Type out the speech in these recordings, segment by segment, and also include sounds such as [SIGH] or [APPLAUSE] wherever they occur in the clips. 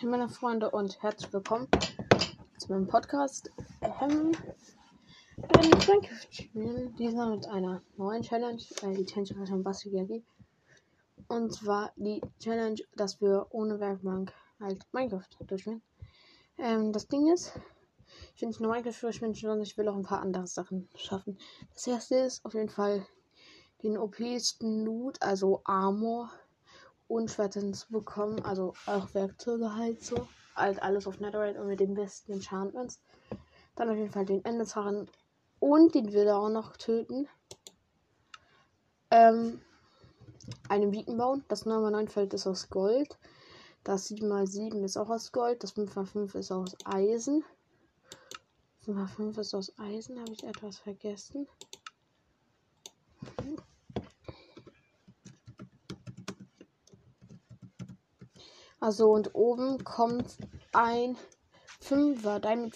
Hey meine Freunde und herzlich willkommen zu meinem Podcast. Ähm, in Minecraft spielen. Diesmal mit einer neuen Challenge, äh, die Challenge von Basti Gaggi. Und zwar die Challenge, dass wir ohne Werkbank halt Minecraft durchspielen. Ähm, das Ding ist, ich will nicht nur Minecraft durchspielen, sondern ich will auch ein paar andere Sachen schaffen. Das erste ist auf jeden Fall den OPsten Loot, also Armor zu bekommen, also auch Werkzeuge halt so. Halt alles auf Netherite und mit den besten Enchantments. Dann auf jeden Fall den Enderdrachen und den will er auch noch töten. Ähm, einen Beacon bauen. Das 9x9 Feld ist aus Gold. Das 7x7 ist auch aus Gold. Das 5x5 ist aus Eisen. 5x5 ist aus Eisen. Habe ich etwas vergessen? Also und oben kommt ein 5er Diamond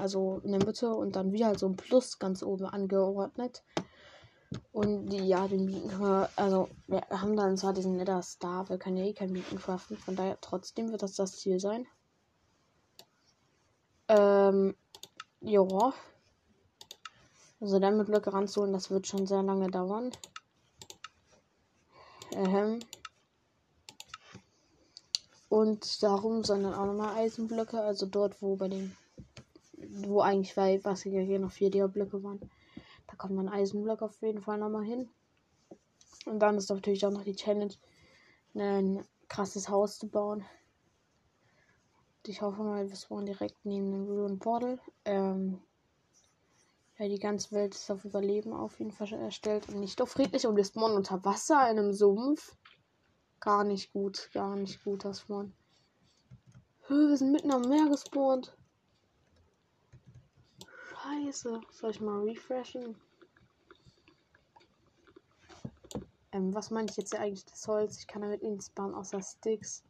also in der Mitte und dann wieder so ein Plus ganz oben angeordnet. Und die, ja, den wir, also wir haben dann zwar diesen Nether Star, wir können ja eh keinen Mieten craften, von daher trotzdem wird das das Ziel sein. Ähm, ja. Also damit Blöcke ranzuholen, das wird schon sehr lange dauern. Ähm. Und darum sondern auch nochmal Eisenblöcke, also dort, wo bei dem, wo eigentlich bei was hier noch vier Dia-Blöcke waren. Da kommt man Eisenblock auf jeden Fall nochmal hin. Und dann ist natürlich auch noch die Challenge, ein krasses Haus zu bauen. Ich hoffe mal, wir spawnen direkt neben dem Ruin Portal. Ähm, ja, die ganze Welt ist auf Überleben auf jeden Fall erstellt und nicht auf friedlich und wir spawnen unter Wasser in einem Sumpf. Gar nicht gut, gar nicht gut, das Spawn. Wir sind mitten am Meer gespawnt. Scheiße. Soll ich mal refreshen? Ähm, was meine ich jetzt eigentlich das Holz? Ich kann damit nichts bauen außer Sticks.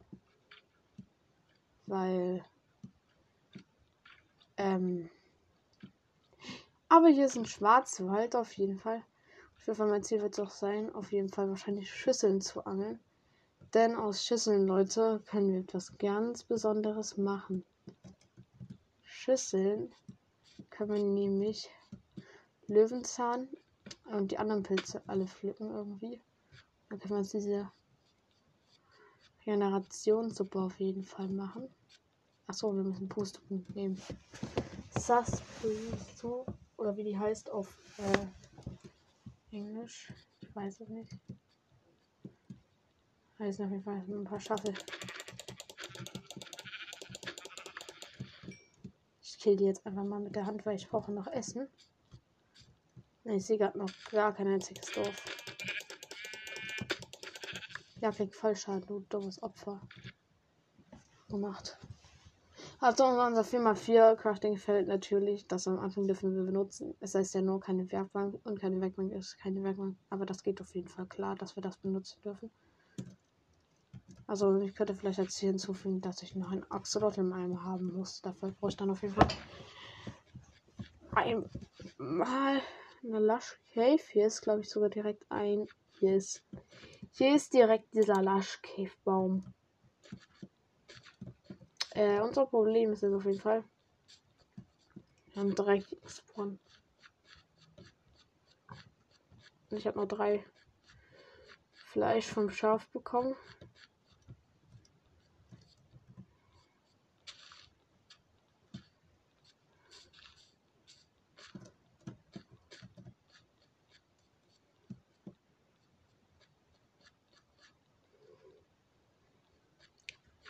Weil. Ähm. Aber hier ist ein Schwarzwald auf jeden Fall. Ich hoffe, mein Ziel wird es auch sein, auf jeden Fall wahrscheinlich Schüsseln zu angeln. Denn aus Schüsseln, Leute, können wir etwas ganz Besonderes machen. Schüsseln können wir nämlich Löwenzahn und die anderen Pilze alle pflücken irgendwie. Dann können wir uns diese Generationssuppe auf jeden Fall machen. Achso, wir müssen Pustekuchen nehmen. Saspuso, oder wie die heißt auf äh, Englisch. Ich weiß es nicht. Da ist auf jeden Fall ein paar Schaffel. Ich kill die jetzt einfach mal mit der Hand, weil ich brauche noch Essen. Ne, ich sehe gerade noch gar kein einziges Dorf. Ja, krieg Fallschaden, du dummes Opfer. Gemacht. Also unser 4x4 Crafting Feld natürlich. Das am Anfang dürfen wir benutzen. Es heißt ja nur keine Werkbank und keine Werkbank ist keine Werkbank. Aber das geht auf jeden Fall klar, dass wir das benutzen dürfen. Also ich könnte vielleicht jetzt hier hinzufügen, dass ich noch ein Axolotl in meinem haben muss. Dafür brauche ich dann auf jeden Fall einmal eine Lush Cave. Hier ist, glaube ich, sogar direkt ein. Hier ist, hier ist direkt dieser Lush Cave Baum. Äh, unser Problem ist jetzt auf jeden Fall. Wir haben drei Spawn. Ich habe noch drei Fleisch vom Schaf bekommen.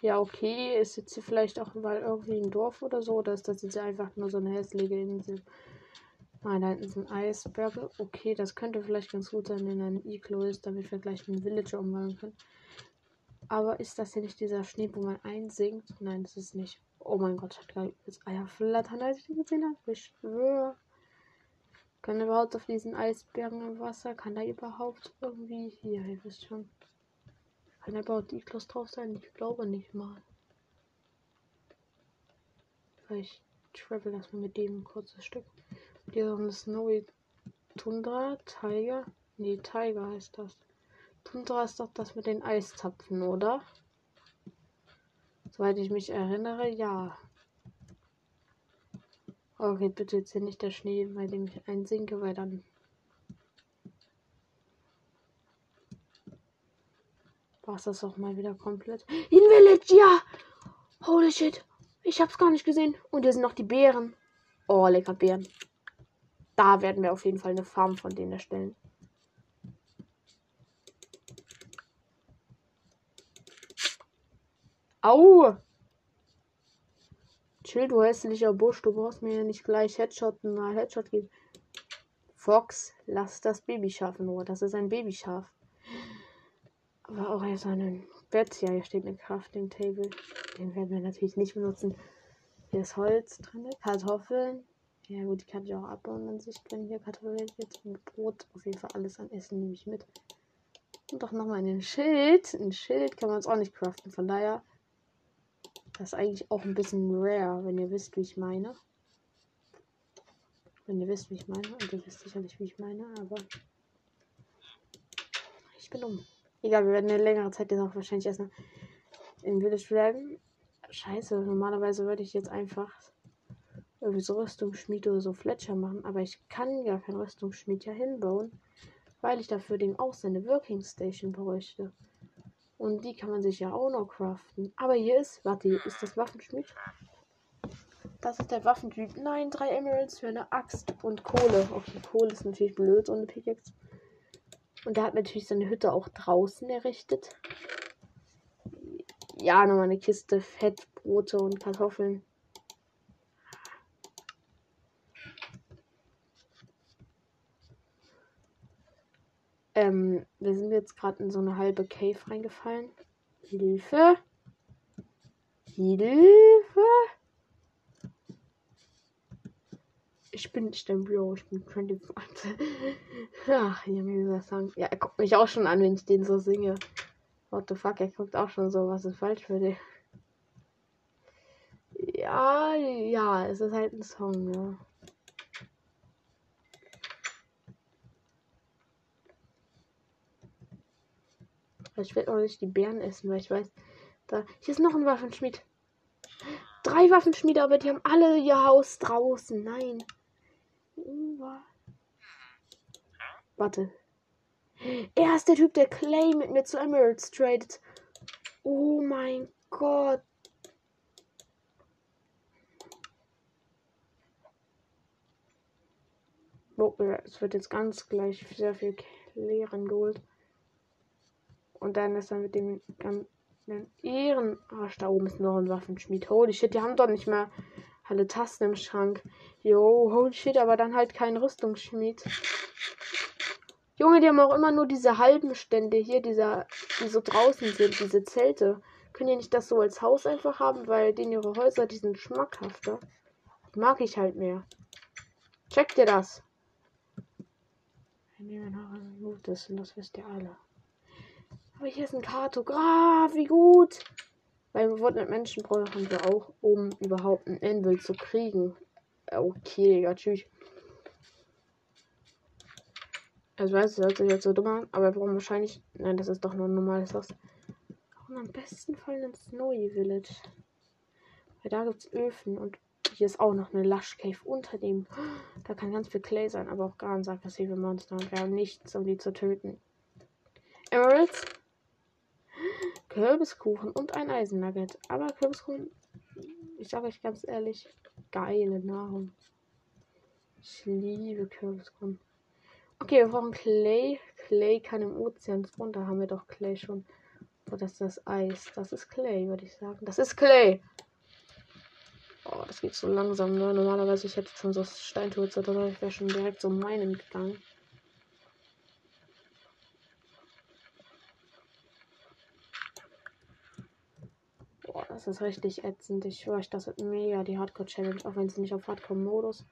Ja, okay. Ist jetzt hier vielleicht auch mal irgendwie ein Dorf oder so? Oder ist das jetzt einfach nur so eine hässliche Insel? Nein, da hinten sind Eisberge. Okay, das könnte vielleicht ganz gut sein, wenn ein Iglo ist, damit wir gleich einen Villager umwandeln können. Aber ist das hier nicht dieser Schnee, wo man einsinkt? Nein, das ist nicht. Oh mein Gott, ich hatte gerade Eier flattern, als ich die gesehen habe. Ich schwöre. Kann überhaupt auf diesen Eisbergen im Wasser? Kann da überhaupt irgendwie. Hier, ihr wisst schon. Kann überhaupt Iglos drauf sein? Ich glaube nicht mal. Vielleicht travel das mal mit dem ein kurzes Stück. Hier ist eine Snowy Tundra, Tiger. Nee, Tiger heißt das. Tundra ist doch das mit den Eiszapfen, oder? Soweit ich mich erinnere, ja. Okay, bitte jetzt hier nicht der Schnee, bei dem ich einsinke, weil dann war es das auch mal wieder komplett. In Village, ja! Holy shit! Ich hab's gar nicht gesehen. Und hier sind noch die Beeren. Oh, lecker Beeren. Da werden wir auf jeden Fall eine Farm von denen erstellen. Au! Chill, du hässlicher Busch, du brauchst mir ja nicht gleich Headshot mal Headshot geben. Fox, lass das Babyschaf in Ruhe. Das ist ein Babyschaf. Aber auch erst ein Bett. Ja, hier steht eine Crafting Table. Den werden wir natürlich nicht benutzen. Hier ist Holz drin, Kartoffeln. Ja gut, die kann ich auch abbauen an sich, wenn hier Kartoffeln wird. Und Brot, auf jeden Fall alles an Essen nehme ich mit. Und doch nochmal ein Schild. Ein Schild kann man uns auch nicht craften. Von daher, das ist eigentlich auch ein bisschen rare, wenn ihr wisst, wie ich meine. Wenn ihr wisst, wie ich meine. Und ihr wisst sicherlich, wie ich meine, aber ich bin dumm. Egal, wir werden eine längere Zeit jetzt auch wahrscheinlich erstmal im Village bleiben. Scheiße, normalerweise würde ich jetzt einfach irgendwie so Rüstungsschmied oder so Fletcher machen, aber ich kann gar kein Rüstungsschmied ja hinbauen, weil ich dafür den auch seine Working Station bräuchte. Und die kann man sich ja auch noch craften. Aber hier ist, warte, hier ist das Waffenschmied. Das ist der Waffentyp. Nein, drei Emeralds für eine Axt und Kohle. Okay, Kohle ist natürlich blöd ohne Pickaxe. Und er hat natürlich seine Hütte auch draußen errichtet. Ja, nochmal eine Kiste Fett, Brote und Kartoffeln. Ähm, wir sind jetzt gerade in so eine halbe Cave reingefallen. Hilfe! Hilfe! Ich bin nicht dein Bro, ich bin 25. [LAUGHS] Ach, hier mir dieser Song. Ja, er guckt mich auch schon an, wenn ich den so singe. What the fuck, er guckt auch schon so, was ist falsch für dich? Ja, ja, es ist halt ein Song, ja. Ich werde auch nicht die Bären essen, weil ich weiß, da. Hier ist noch ein Waffenschmied. Drei Waffenschmiede, aber die haben alle ihr Haus draußen. Nein. Warte. Er ist der Typ, der Clay mit mir zu Emeralds tradet. Oh mein Gott. Oh, es wird jetzt ganz gleich sehr viel Klären geholt. Und dann ist er mit dem ganzen Ehrenarsch. Da oben ist noch ein Waffenschmied. Holy shit, die haben doch nicht mehr alle Tasten im Schrank. Jo, holy shit, aber dann halt kein Rüstungsschmied. Junge, die haben auch immer nur diese halben Stände hier, dieser, die so draußen sind, diese Zelte. Können die nicht das so als Haus einfach haben, weil denen ihre Häuser, die sind schmackhafter. Die mag ich halt mehr. Checkt ihr das? Das, das wisst ihr alle. Aber hier ist ein Kartograf, wie gut. Weil wir wurden mit Menschen brauchen wir auch, um überhaupt ein Anvil zu kriegen. Okay, ja, tschüss. Also weiß, es hört sich jetzt so dumm an, aber wir brauchen wahrscheinlich. Nein, das ist doch nur ein normales Haus. Und am besten Fall ins Snowy Village. Weil da gibt es Öfen und hier ist auch noch eine Lush Cave unter dem. Da kann ganz viel Clay sein, aber auch ganz aggressive Monster. Und wir haben nichts, um die zu töten. Emeralds. Kürbiskuchen und ein Eisennugget. Aber Kürbiskuchen, ich sage euch ganz ehrlich, geile Nahrung. Ich liebe Kürbiskuchen. Okay, wir brauchen Clay. Clay kann im Ozean spawnen. Da haben wir doch Clay schon. Oh, das ist das Eis. Das ist Clay, würde ich sagen. Das ist Clay. Oh, das geht so langsam. Ne? Normalerweise ich hätte schon so Steintools oder ich wäre schon direkt so meinen gegangen. Das ist richtig ätzend. Ich schwöre euch, das wird mega die Hardcore-Challenge, auch wenn sie nicht auf Hardcore-Modus.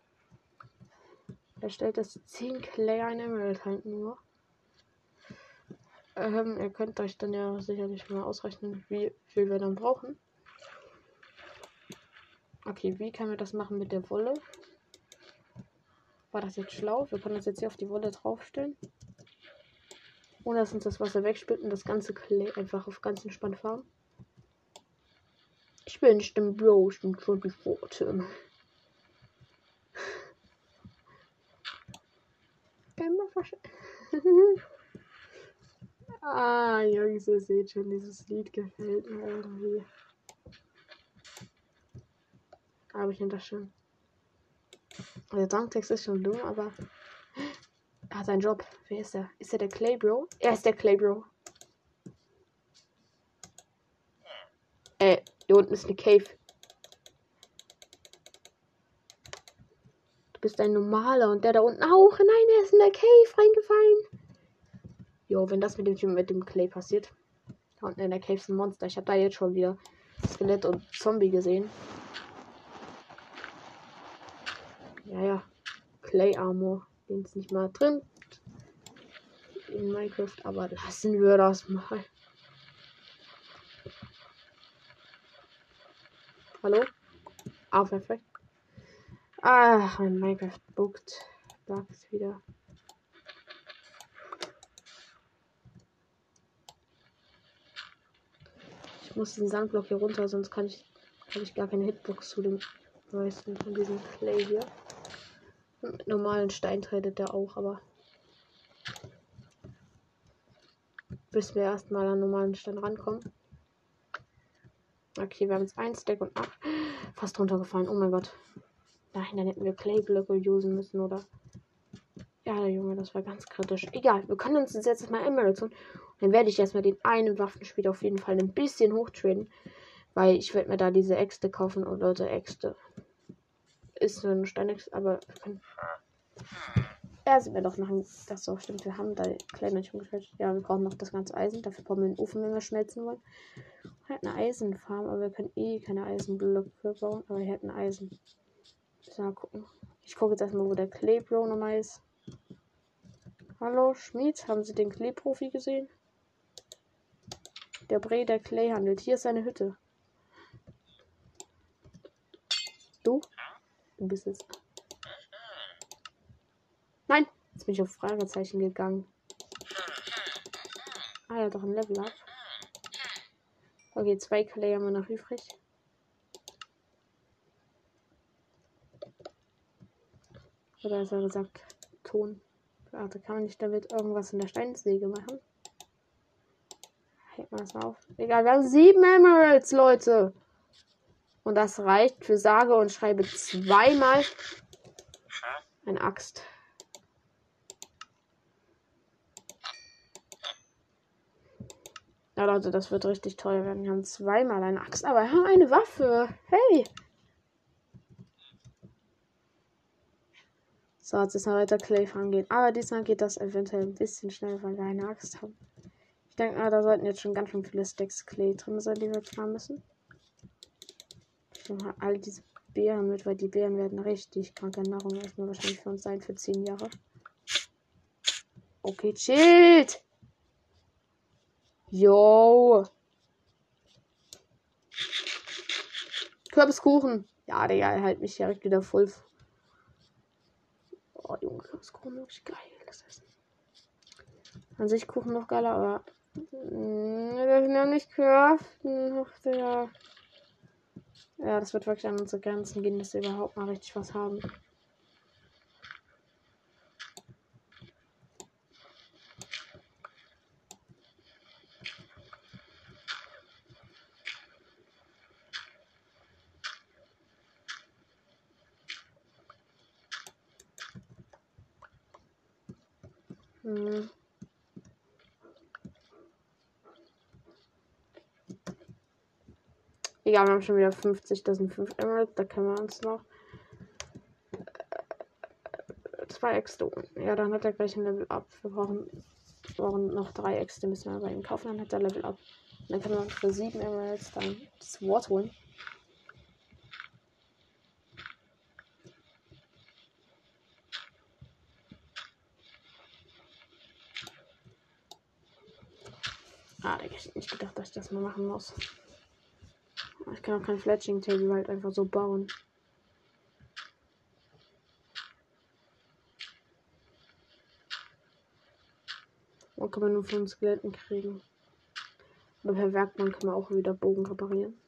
Er stellt das 10 Clay ein Emerald halt nur. Ähm, ihr könnt euch dann ja sicherlich mal ausrechnen, wie viel wir dann brauchen. Okay, wie können wir das machen mit der Wolle? War das jetzt schlau? Wir können das jetzt hier auf die Wolle draufstellen. Ohne dass uns das Wasser wegspült und das ganze Clay einfach auf ganz entspannt fahren. Ich bin nicht im Bro, bin schon die Pfote. [LAUGHS] ah, Jungs, ihr seht schon, dieses Lied gefällt mir irgendwie. Aber ich finde das schön. Der Songtext ist schon dumm, aber er hat seinen Job. Wer ist er? Ist er der Clay Bro? Er ist der Clay Bro. Äh, hier unten ist eine Cave. Du bist ein normaler und der da unten auch. Nein, er ist in der Cave reingefallen. Jo, wenn das mit dem mit dem Clay passiert. Da unten in der Cave ist ein Monster. Ich habe da jetzt schon wieder Skelett und Zombie gesehen. Ja, ja. Clay Armor. Den ist nicht mal drin. In Minecraft, aber lassen wir das mal. Hallo? Ah, perfekt. Ah, mein Minecraft buckt. Bugs wieder. Ich muss den Sandblock hier runter, sonst kann ich, habe ich gar keine Hitbox zu dem meisten von diesem Clay hier. Mit normalen Stein tretet der auch, aber bis wir erstmal an normalen Stein rankommen. Okay, wir haben jetzt ein Stack und acht. Fast runtergefallen. Oh mein Gott. Nein, dann hätten wir Clayblöcke usen müssen, oder? Ja, Junge, das war ganz kritisch. Egal, wir können uns jetzt mal Emeralds holen. Dann werde ich erstmal den einen Waffenspiel auf jeden Fall ein bisschen hochtraden. Weil ich werde mir da diese Äxte kaufen. Und Leute, Äxte ist ein Steinex, aber wir können. Ja, sind wir doch noch. Das so stimmt. Wir haben da kleine geschmelzt. Ja, wir brauchen noch das ganze Eisen. Dafür brauchen wir einen Ofen, wenn wir schmelzen wollen. Halt eine Eisenfarm, aber wir können eh keine Eisenblöcke bauen. Aber hier hat ein Eisen. Mal gucken. Ich gucke jetzt erstmal, wo der Clay Bro nochmal ist. Hallo, Schmied. Haben Sie den Clay-Profi gesehen? Der Bre, der Clay handelt. Hier ist seine Hütte. Du? Du bist es. Nein! Jetzt bin ich auf Fragezeichen gegangen. Ah, ja, doch ein Level up. Okay, zwei Clay haben wir noch übrig. Oder ist er gesagt, Ton. Warte, kann man nicht damit irgendwas in der Steinsäge machen? Hält man das mal auf. Egal, wir haben sieben Emeralds, Leute. Und das reicht für sage und schreibe zweimal eine Axt. Ja, Leute, das wird richtig teuer werden. Wir haben zweimal eine Axt, aber wir haben eine Waffe. Hey! So, jetzt ist noch weiter Clay gehen. Aber diesmal geht das eventuell ein bisschen schnell, weil wir eine Axt haben. Ich denke mal, da sollten jetzt schon ganz schön viele Stacks Clay drin sein, die wir planen müssen. Ich nehme mal all diese Beeren mit, weil die Beeren werden richtig kranke Nahrung erstmal wahrscheinlich für uns sein für 10 Jahre. Okay, chillt! Yo! Kürbiskuchen! Ja, Digga, halt mich direkt wieder voll Oh, Junge, das Kuchen wirklich geil. Das Essen. An sich Kuchen noch geiler, aber. Mh, wir dürfen ja nicht craften. Der. Ja, das wird wirklich an unsere Grenzen gehen, dass wir überhaupt mal richtig was haben. Hm. Egal, wir haben schon wieder 50, das sind 5 Emeralds, da können wir uns noch äh, zwei Äxte. Ja, dann hat er gleich ein Level up. Wir brauchen, brauchen noch drei Äxte, müssen wir bei ihm kaufen, dann hat er Level up. dann können wir für 7 Emeralds dann das Wort holen. Ah, da ich nicht gedacht, dass ich das mal machen muss. Ich kann auch kein Fletching Table halt einfach so bauen. Wo kann man nur von Skeletten kriegen? Aber per Werkbank kann man auch wieder Bogen reparieren.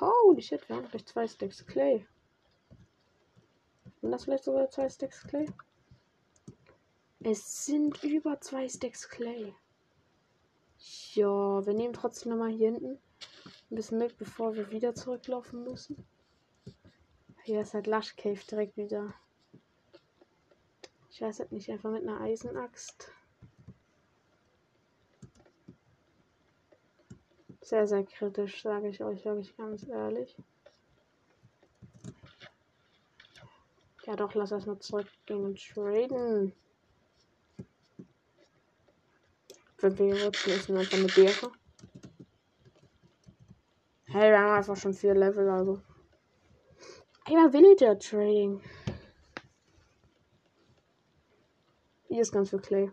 Holy shit, wir haben gleich zwei Stacks Clay. Und das vielleicht sogar zwei Stacks Clay? Es sind über zwei Stacks Clay. Ja, wir nehmen trotzdem nochmal hier hinten ein bisschen mit, bevor wir wieder zurücklaufen müssen. Hier ist halt Lush Cave direkt wieder. Ich weiß halt nicht, einfach mit einer Eisenaxt. Sehr, sehr kritisch, sage ich euch wirklich ganz ehrlich. Ja doch, lass erstmal zurückgehen und traden. Rutschen, ist einfach eine Beere. Hey, wir haben einfach schon vier Level, also. Einmal Villager Trading. Hier ist ganz viel Clay.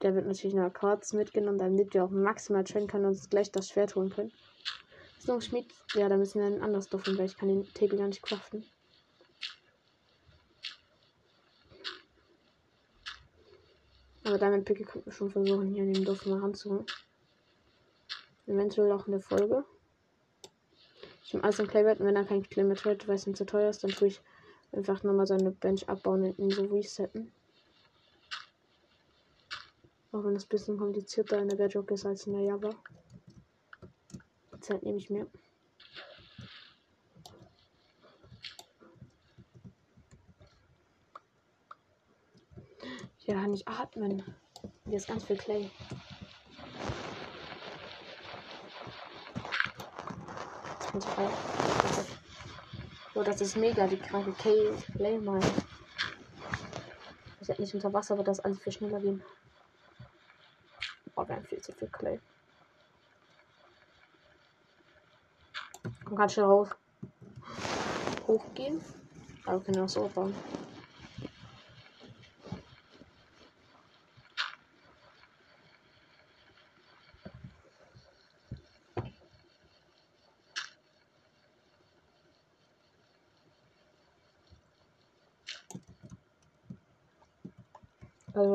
Der wird natürlich noch kurz mitgenommen, damit wir auch maximal traden können und uns gleich das Schwert holen können. Ist noch ein Schmied? Ja, da müssen wir ein anderes Dorf weil ich kann den Tegel gar nicht craften. Aber damit Picke könnten wir schon versuchen, hier in dem Dorf mal ranzuholen. Eventuell auch in der Folge. Ich nehme alles in Claybert und wenn er kein Clay mehr trade, weil es ihm zu teuer ist, dann tue ich einfach nochmal seine Bench abbauen und ihn so resetten. Auch wenn das ein bisschen komplizierter in der Bedrock ist als in der Java. Die Zeit nehme ich mir. Ja, nicht atmen. Hier ist ganz viel Clay. Ich Oh, das ist mega, die kranke Clay Mine. Ich hätte nicht unter Wasser, wird das alles viel schneller gehen. Oh, wir haben viel zu viel Clay. Man kann schnell raus. Hochgehen. Aber wir können auch so bauen.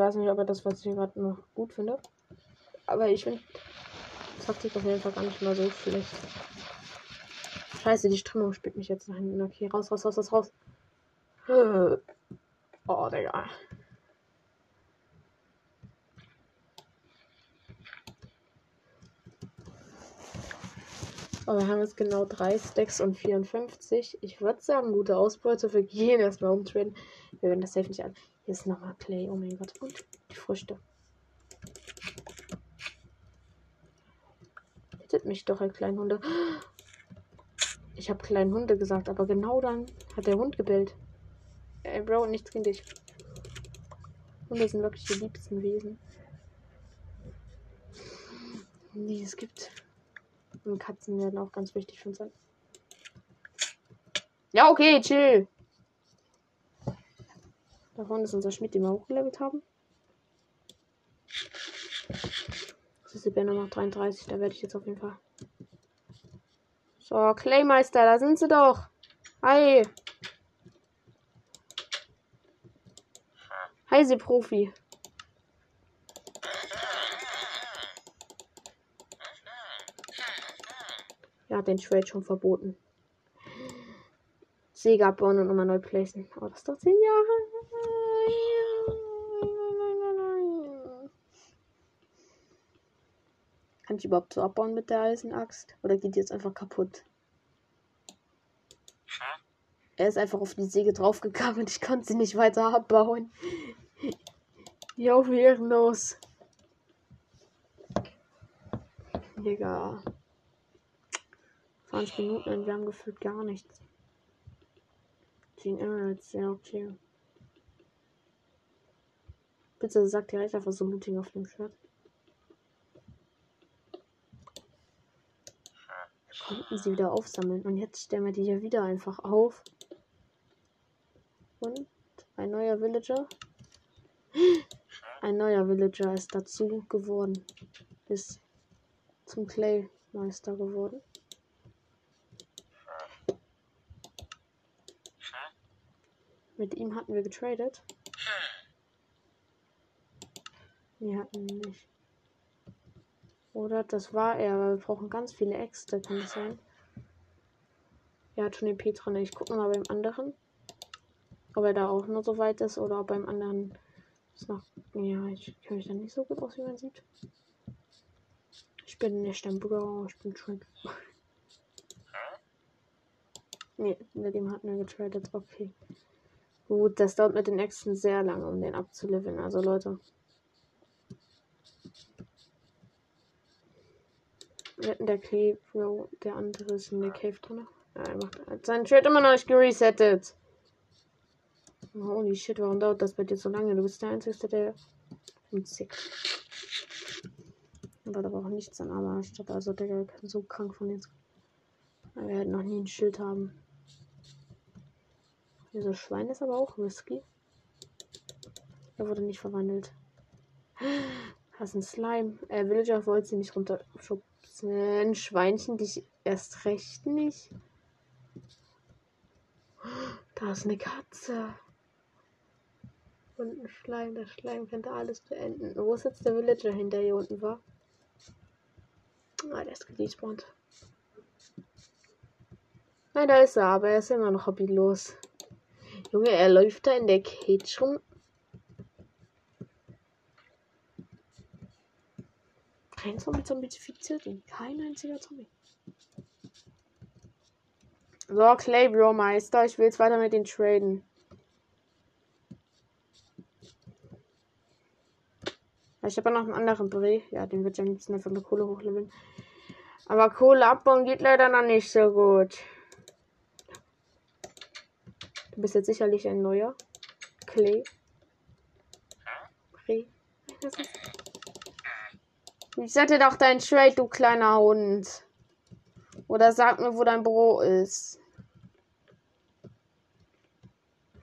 Weiß nicht, ob er das, was ich gerade noch gut finde. Aber ich finde Taktik auf jeden Fall gar nicht mal so schlecht. Scheiße, die Strömung spielt mich jetzt nach hinten. Okay, raus, raus, raus, raus, raus. Oh, Digga. Aber wir haben jetzt genau drei Stacks und 54. Ich würde sagen, gute Ausbeute. Wir gehen erstmal umtraden. Wir werden das safe nicht an. Hier ist nochmal Clay. Oh mein Gott. Und die Früchte. Hittet mich doch ein kleiner Hunde. Ich habe kleinen Hunde gesagt, aber genau dann hat der Hund gebellt. Ey, Bro, nichts gegen dich. Hunde sind wirklich die liebsten Wesen. Die es gibt. Und Katzen werden auch ganz wichtig für uns sein. Ja, okay, chill. Da vorne ist unser Schmied, den wir hochgelevelt haben. Das ist die Bänder noch 33, da werde ich jetzt auf jeden Fall. So, Claymeister, da sind sie doch. Hi. Hi, sie Profi. Ja, den Trade schon verboten. Säge abbauen und nochmal neu placen. Oh, das dauert 10 Jahre. Kann ich überhaupt so abbauen mit der Eisenaxt? Oder geht die jetzt einfach kaputt? Er ist einfach auf die Säge draufgegangen und ich konnte sie nicht weiter abbauen. Jo, ehrenlos. Digga. 20 Minuten und wir haben gefühlt gar nichts. 10 Emeralds, ja, okay. Bitte sagt direkt einfach so Looting auf dem Shirt. konnten sie wieder aufsammeln. Und jetzt stellen wir die hier wieder einfach auf. Und ein neuer Villager. Ein neuer Villager ist dazu geworden. Ist zum Clay-Meister geworden. Mit ihm hatten wir getradet. Wir hatten nicht. Oder das war er, weil wir brauchen ganz viele Äxte, kann das sein? Er hat schon den P drin. Ich gucke mal beim anderen. Ob er da auch nur so weit ist oder ob beim anderen ist noch. Ja, ich kenne mich da nicht so gut aus, wie man sieht. Ich bin nicht ein Bro, ich bin schon. nee, mit dem hatten wir getradet. Okay. Gut, das dauert mit den Äxten sehr lange, um den abzuleveln. Also Leute. Der Cave, der andere ist in der Cave drin. Ja, er macht sein Trade immer noch nicht geresettet. Holy shit, warum dauert das bei dir so lange? Du bist der Einzige, der. Sick. Aber da war auch nichts an aber statt also der kann so krank von jetzt. Wir werden noch nie ein Schild haben. Dieser Schwein ist aber auch risky. Er wurde nicht verwandelt. Das ist ein Slime. Äh, Villager wollte sie nicht runterschubsen. Schweinchen, dich erst recht nicht. Da ist eine Katze. Und ein Schleim. Der Schleim könnte alles beenden. Wo ist jetzt der Villager hin, der hier unten war? Ah, der ist gespawnt. Nein, da ist er, aber er ist immer noch hobbylos. Junge, er läuft da in der Cage rum. Kein Zombie zombifiziert ihn. Kein einziger Zombie. So, Clay Bro Meister, ich will jetzt weiter mit den traden. Ich habe ja noch einen anderen Bre. Ja, den wird ja am liebsten einfach mit Kohle hochleveln. Aber Kohle abbauen geht leider noch nicht so gut. Du bist jetzt sicherlich ein neuer. Clay. Bre. Ich sette doch dein Trade, du kleiner Hund. Oder sag mir, wo dein Büro ist.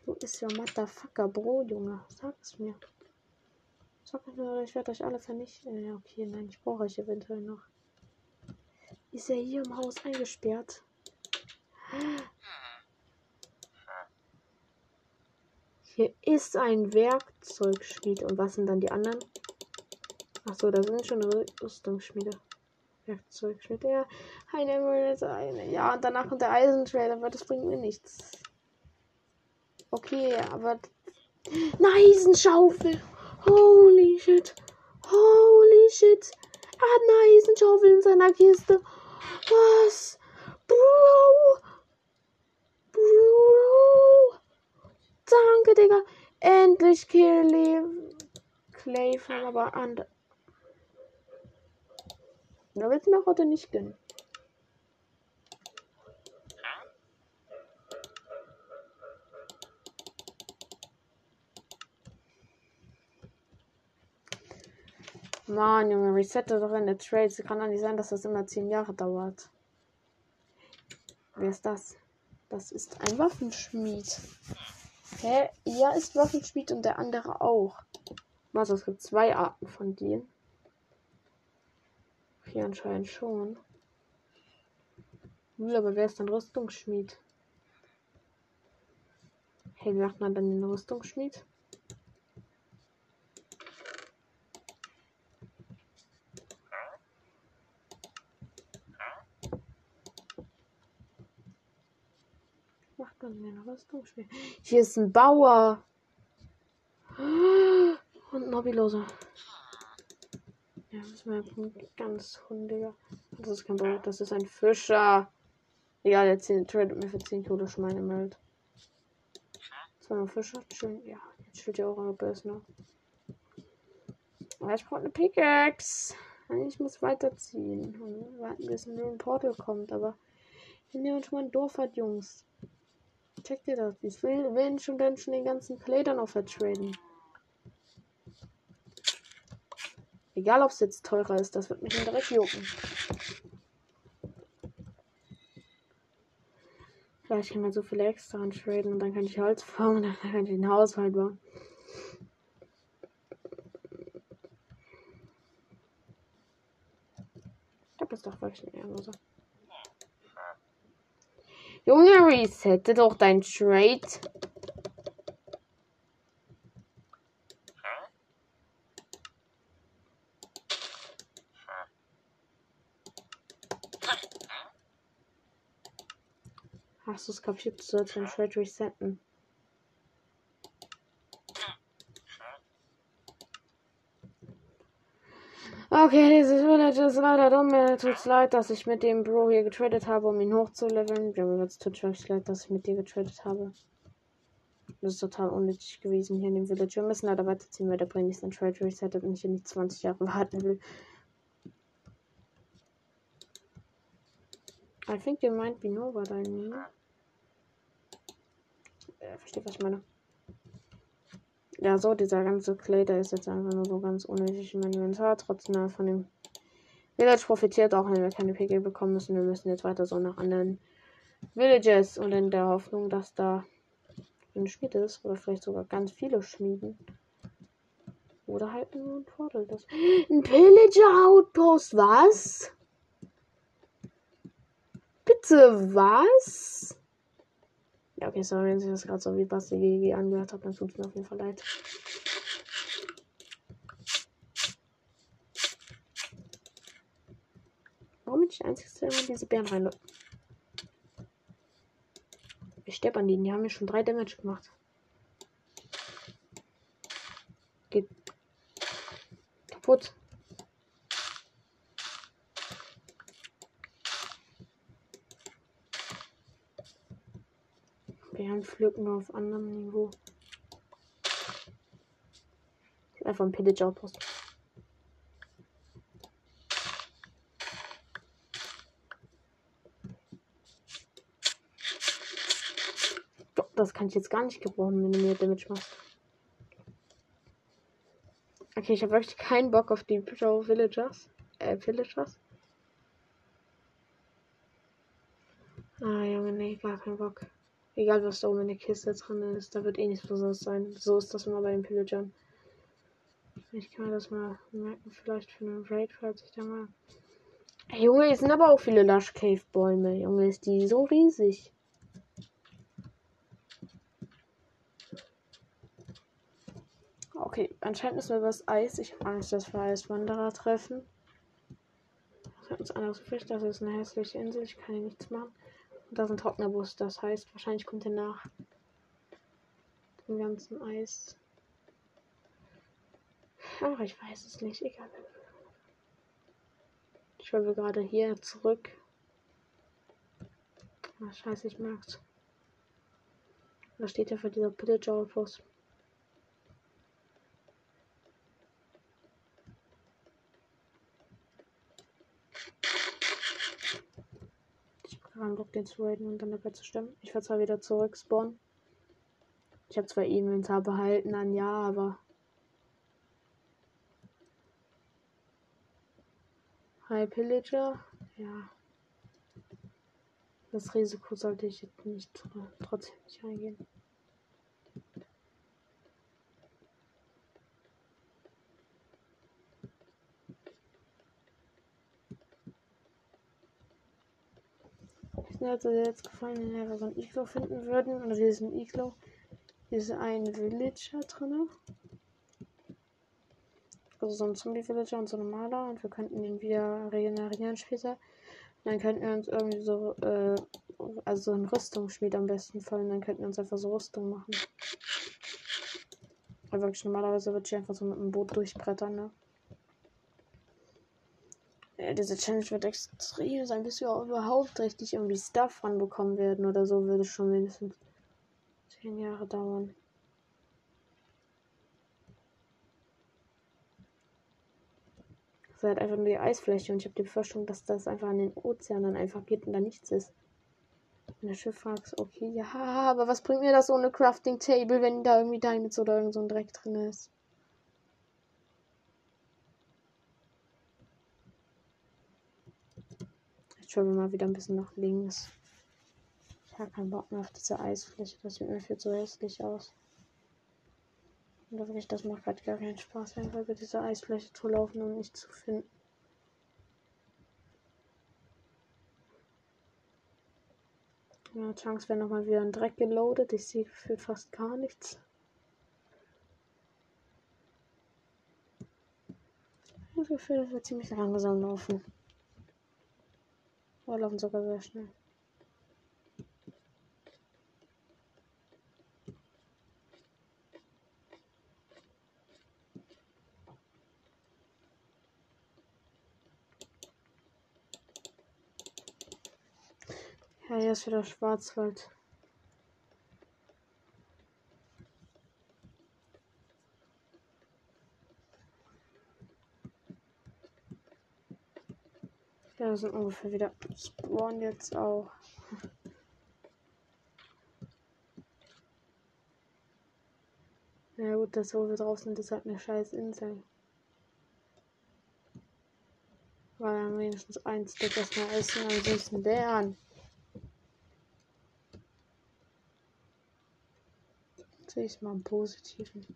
Wo ist your motherfucker Bro, Junge? Sag's mir. Ich werde euch alle vernichten. Ja, okay, nein, ich brauche euch eventuell noch. Ist er hier im Haus eingesperrt? Hier ist ein Werkzeugschmied. Und was sind dann die anderen? Achso, da sind schon Rüstungsschmiede. Werkzeugschmiede. Ja, eine Emerald, eine. Ja, und danach kommt der Eisentrailer, aber das bringt mir nichts. Okay, aber. Eine Eisenschaufel! Holy shit. Holy shit. Er hat eine Eisenschaufel in seiner Kiste. Was? Bro. Danke, Digga. Endlich Clay. Clay von aber an. Da willst du mir heute nicht gönnen. Mann, Junge, resette doch in der Trades. Kann doch nicht sein, dass das immer 10 Jahre dauert. Wer ist das? Das ist ein Waffenschmied. Hä? Er ist Waffenschmied und der andere auch. Was? Es gibt zwei Arten von denen. Hier anscheinend schon. Hm, aber wer ist dann Rüstungsschmied? Hey, wie macht man dann den Rüstungsschmied? Kann mir eine Rüstung spielen. Hier ist ein Bauer. Und ein Hobbyloser. Ja, das ist mir ganz hundiger. Das ist kein Bauer, das ist ein Fischer. Egal, der 10 tradet mir für 10 Kohle Schweine meldet. Zweimal Fischer, schön. Ja, jetzt spielt ja auch eure Börse, ne? Aber ich brauche eine Pickaxe. Ich muss weiterziehen. Und warten, bis ein Portal kommt. Aber wenn ihr uns mal ein Dorf hat, Jungs, Check dir das. Ich will, will schon dann schon den ganzen Clay noch vertraden. Egal, ob es jetzt teurer ist, das wird mich direkt jucken. Vielleicht kann man so viele extra antraden und dann kann ich Holz farmen und [LAUGHS] dann kann ich den Haushalt bauen. Ich glaube, das ist doch wirklich ein Ehrenloser. Junge, resette doch dein Trade. Hast du es kapiert? Du sollst den Trade resetten. Okay, diese Village ist leider dumm. Mir tut's leid, dass ich mit dem Bro hier getradet habe, um ihn hochzuleveln. Mir tut's wirklich leid, dass ich mit dir getradet habe. Das ist total unnötig gewesen hier in dem Village. Wir müssen leider weiterziehen, weil der bringt nicht ein Trade Reset und ich in die 20 Jahre warten will. I think you might be know what I mean. Ja, versteht, was ich meine. Ja, so, dieser ganze Clay, der ist jetzt einfach nur so ganz unnötig im Inventar. Trotzdem von dem Village profitiert, auch wenn wir keine PG bekommen müssen. Wir müssen jetzt weiter so nach anderen Villages und in der Hoffnung, dass da ein Schmied ist. Oder vielleicht sogar ganz viele Schmieden. Oder halt nur ein Portal. Das [GASPS] ein Pillager Outpost, was? Bitte, was? Ja, okay, sorry, wenn sich das gerade so wie Basti GG angehört hat, dann tut es mir auf jeden Fall leid. Der Einzige, immer diese Bären rein? Ich sterbe an denen, die haben mir schon drei Damage gemacht. Geht kaputt. Bären pflücken auf anderem Niveau. Einfach ein Pillager Outpost. Das kann ich jetzt gar nicht gebrauchen, wenn du mir Damage machst. Okay, ich habe wirklich keinen Bock auf die Pro Villagers. Äh, Villagers. Ah, Junge, nee, gar keinen Bock. Egal, was da oben in der Kiste drin ist, da wird eh nichts Besonderes sein. So ist das immer bei den Pillagern. Ich kann mir das mal merken, vielleicht für einen Raid, falls ich da mal. Hey, Junge, es sind aber auch viele Lush Cave Bäume. Junge, ist die so riesig. Okay, anscheinend ist mir was Eis. Ich habe Angst, dass wir Eiswanderer treffen. Das hat uns anderes Fisch. Das ist eine hässliche Insel. Ich kann hier nichts machen. Und da ist ein trockener Bus. Das heißt, wahrscheinlich kommt er nach dem ganzen Eis. Ach, ich weiß es nicht. Egal. Ich schreibe gerade hier zurück. Ach, scheiße, ich merk's. Da steht ja für dieser Pillager Keinen Bock, den zu raiden und dann dabei zu stimmen. Ich werde zwar wieder zurück spawnen. Ich habe zwar Inventar behalten, dann ja, aber. Hi Pillager. Ja. Das Risiko sollte ich jetzt nicht trotzdem nicht eingehen. Mir hat es jetzt gefallen, wenn wir so ein Iglo finden würden. Und hier ist ein Iglo. Hier ist ein Villager drin. Also so ein Zombie-Villager und so ein normaler. Und wir könnten ihn wieder regenerieren später. Und dann könnten wir uns irgendwie so, äh, also so ein Rüstungsschmied am besten fallen. Dann könnten wir uns einfach so Rüstung machen. Aber wirklich normalerweise wird ich einfach so mit dem Boot durchbrettern, ne? Diese Challenge wird extrem sein, bis wir überhaupt richtig irgendwie Stuff ranbekommen werden oder so, würde schon mindestens 10 Jahre dauern. Das ist halt einfach nur die Eisfläche und ich habe die Befürchtung, dass das einfach an den Ozeanen einfach geht und da nichts ist. Und der Schiff fragt, okay, ja, aber was bringt mir das ohne Crafting Table, wenn da irgendwie Diamonds oder irgend so ein Dreck drin ist? Travel mal wieder ein bisschen nach links. Ich habe keinen Bock mehr auf diese Eisfläche. Das sieht mir viel zu hässlich aus. Und wirklich, das macht gerade gar keinen Spaß, einfach über diese Eisfläche zu laufen und nicht zu finden. Ja, Chance wäre nochmal wieder ein Dreck geloadet. Ich sehe für fast gar nichts. Ich habe das Gefühl, dass wir ziemlich langsam laufen. Wir laufen sogar sehr schnell. Ja, hier ist wieder Schwarzwald. Ja, sind ungefähr wieder Spawn jetzt auch. Ja gut, das wo wir drauf sind, ist halt eine scheiß Insel. Weil dann wenigstens ein Stück erstmal essen, ansonsten Bären. Sehe ich mal im Positiven.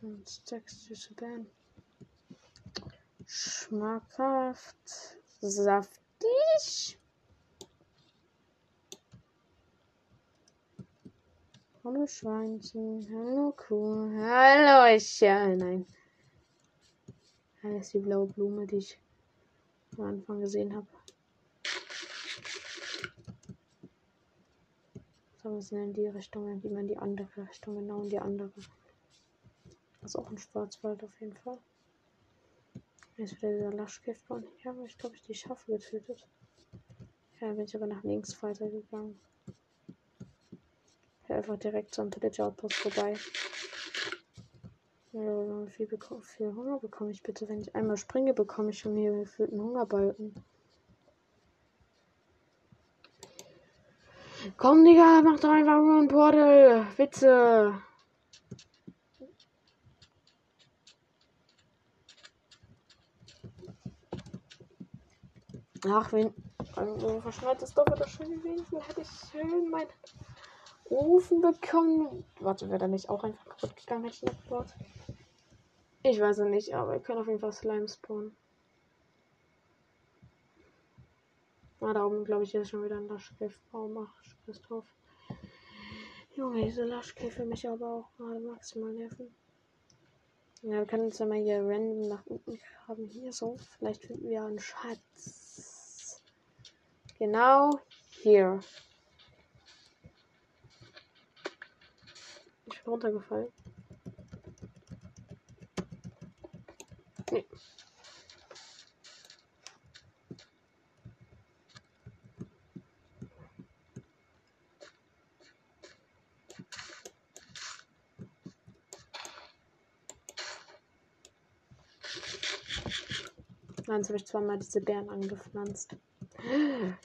Und Text zu Bären. Schmackhaft. Saftig. Hallo Schweinchen, hallo Kuh, hallo ja, nein. Das ist die blaue Blume, die ich am Anfang gesehen habe. So, wir in die Richtung, wie man die andere Richtung, genau in die andere. Das ist auch ein Schwarzwald auf jeden Fall. Jetzt wieder dieser Laschkäfer. Ja, aber ich glaube, ich die Schafe getötet. Ja, bin ich aber nach links weitergegangen einfach direkt zum Villager Outpost vorbei. Ja, wie viel, viel Hunger bekomme ich bitte? Wenn ich einmal springe, bekomme ich schon hier gefühlten Hungerbalken. Komm, Digga, mach doch einfach nur ein Portal. Witze. Ach, wenn. Also, verschneit das doch wieder schön gewesen. Hätte ich schön mein Ofen bekommen. Warte, wäre da nicht auch einfach kaputt gegangen, hätte ich noch gebaut? Ich weiß es nicht, aber wir können auf jeden Fall Slime spawnen. Ah, da oben, glaube ich, ist schon wieder ein Laschkäferbaum. Ach, scheiß drauf. Junge, diese Laschkäfer mich aber auch gerade maximal nerven. Ja, wir können uns ja mal hier random nach unten haben. Hier so. Vielleicht finden wir einen Schatz. Genau hier. bin runtergefallen. Nee. Nein, jetzt habe ich zweimal diese Bären angepflanzt.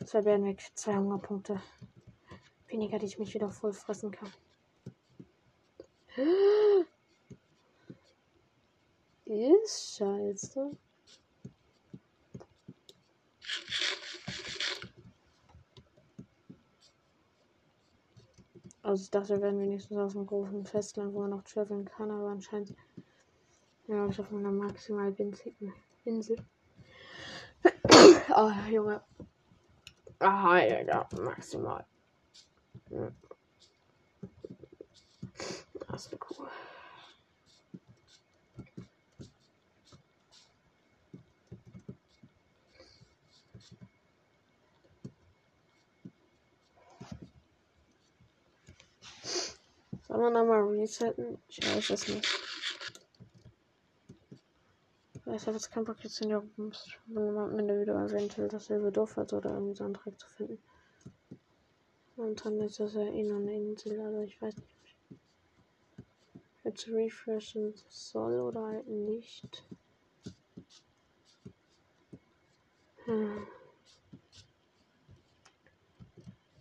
Zwei Bären weg, zwei Hungerpunkte. Weniger, die ich mich wieder voll fressen kann. Ist scheiße. Also ich dachte, wir werden wenigstens auf dem großen Festland, wo man noch traveln kann, aber anscheinend ja, ich auf einer maximal winzigen Insel. oh, [COUGHS] Junge. Aha, ja, maximal. Ja. Das ist cool. Sollen wir nochmal resetten? Ich weiß es nicht. Ich weiß aber, es kein Bock jetzt in der Ende wieder eventuell dasselbe Dorf hat oder irgendwie so einen Dreck zu finden. Und dann ist das ja eh noch eine Insel, also ich weiß nicht jetzt refreshen soll oder halt nicht. Hm.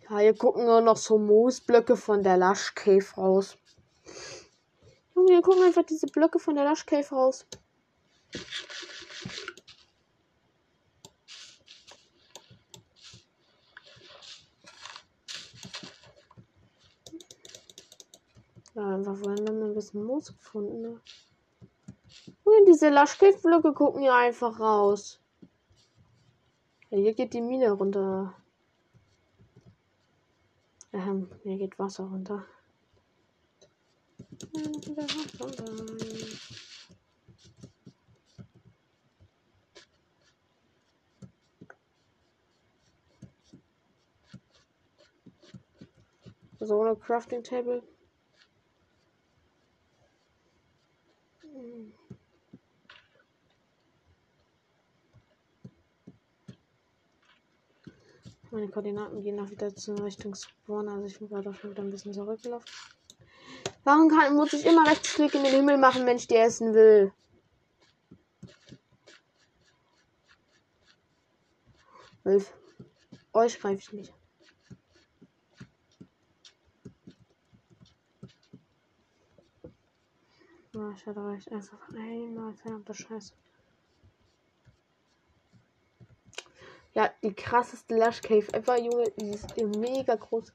Ja, hier gucken nur noch so Moosblöcke von der Lush Cave raus. Junge, hier gucken einfach diese Blöcke von der Lush Cave raus. Ja, einfach vorhin haben wir ein bisschen Moos gefunden. Ne? Und diese Laschgiftblöcke gucken hier einfach raus. Ja, hier geht die Mine runter. Ähm, hier geht Wasser runter. So eine Crafting Table. Meine Koordinaten gehen auch wieder zur Richtung Spawn, also ich bin gerade schon wieder ein bisschen zurückgelaufen. Warum kann, muss ich immer Rechtsklick in den Himmel machen, wenn ich die essen will? Wolf. Euch greife ich nicht. Ich hatte recht. Einfach einmal verdammte Scheiße. Ja, die krasseste Lush Cave ever, Junge. Die ist mega groß.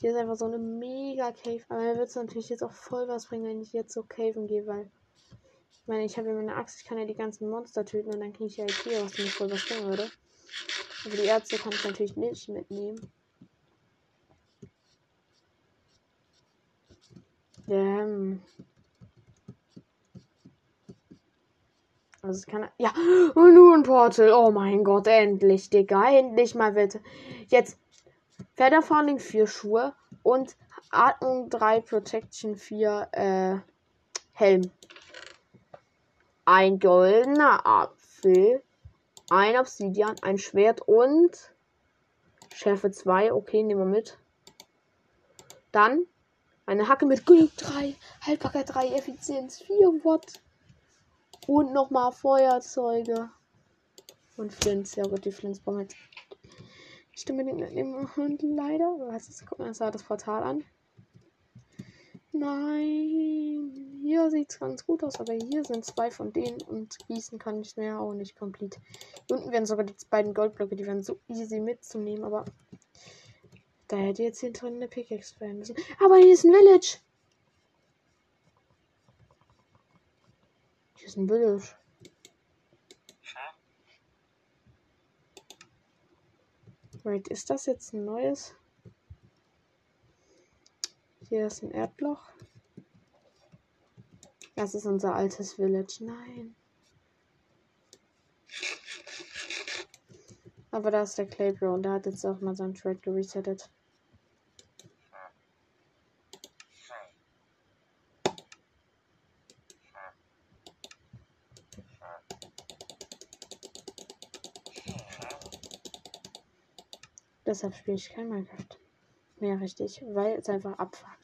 Hier ist einfach so eine mega Cave. Aber mir wird es natürlich jetzt auch voll was bringen, wenn ich jetzt so caven gehe, weil. Ich meine, ich habe ja meine Axt, ich kann ja die ganzen Monster töten und dann kriege ich ja hier, was mir voll was bringen würde. Aber die Ärzte kann ich natürlich nicht mitnehmen. Damn. Also es kann. Ja, und nur ein Portal. Oh mein Gott, endlich, Digga. Endlich mal bitte. Jetzt Featherfalling 4 Schuhe und Atmung 3 Protection 4 äh, Helm. Ein goldener Apfel. Ein Obsidian, ein Schwert und Schärfe 2. Okay, nehmen wir mit. Dann eine Hacke mit Glück 3, Haltbarkeit 3, Effizienz 4 Watt. Und nochmal Feuerzeuge. Und Flints. Ja gut, die Flints brauchen jetzt nicht unbedingt mitnehmen. Und leider. Was ist, guck mal, das, das Portal an. Nein. Hier sieht es ganz gut aus, aber hier sind zwei von denen und gießen kann ich mehr auch nicht komplett. Unten werden sogar die beiden Goldblöcke, die werden so easy mitzunehmen, aber da hätte jetzt hier drin eine Pickaxe werden müssen. Aber hier ist ein Village. Ist ein Village. Wait, ist das jetzt ein neues? Hier ist ein Erdloch. Das ist unser altes Village. Nein. Aber da ist der Claybro und der hat jetzt auch mal seinen Trade geresettet. Deshalb spiele ich kein Minecraft mehr richtig, weil es einfach abfuckt.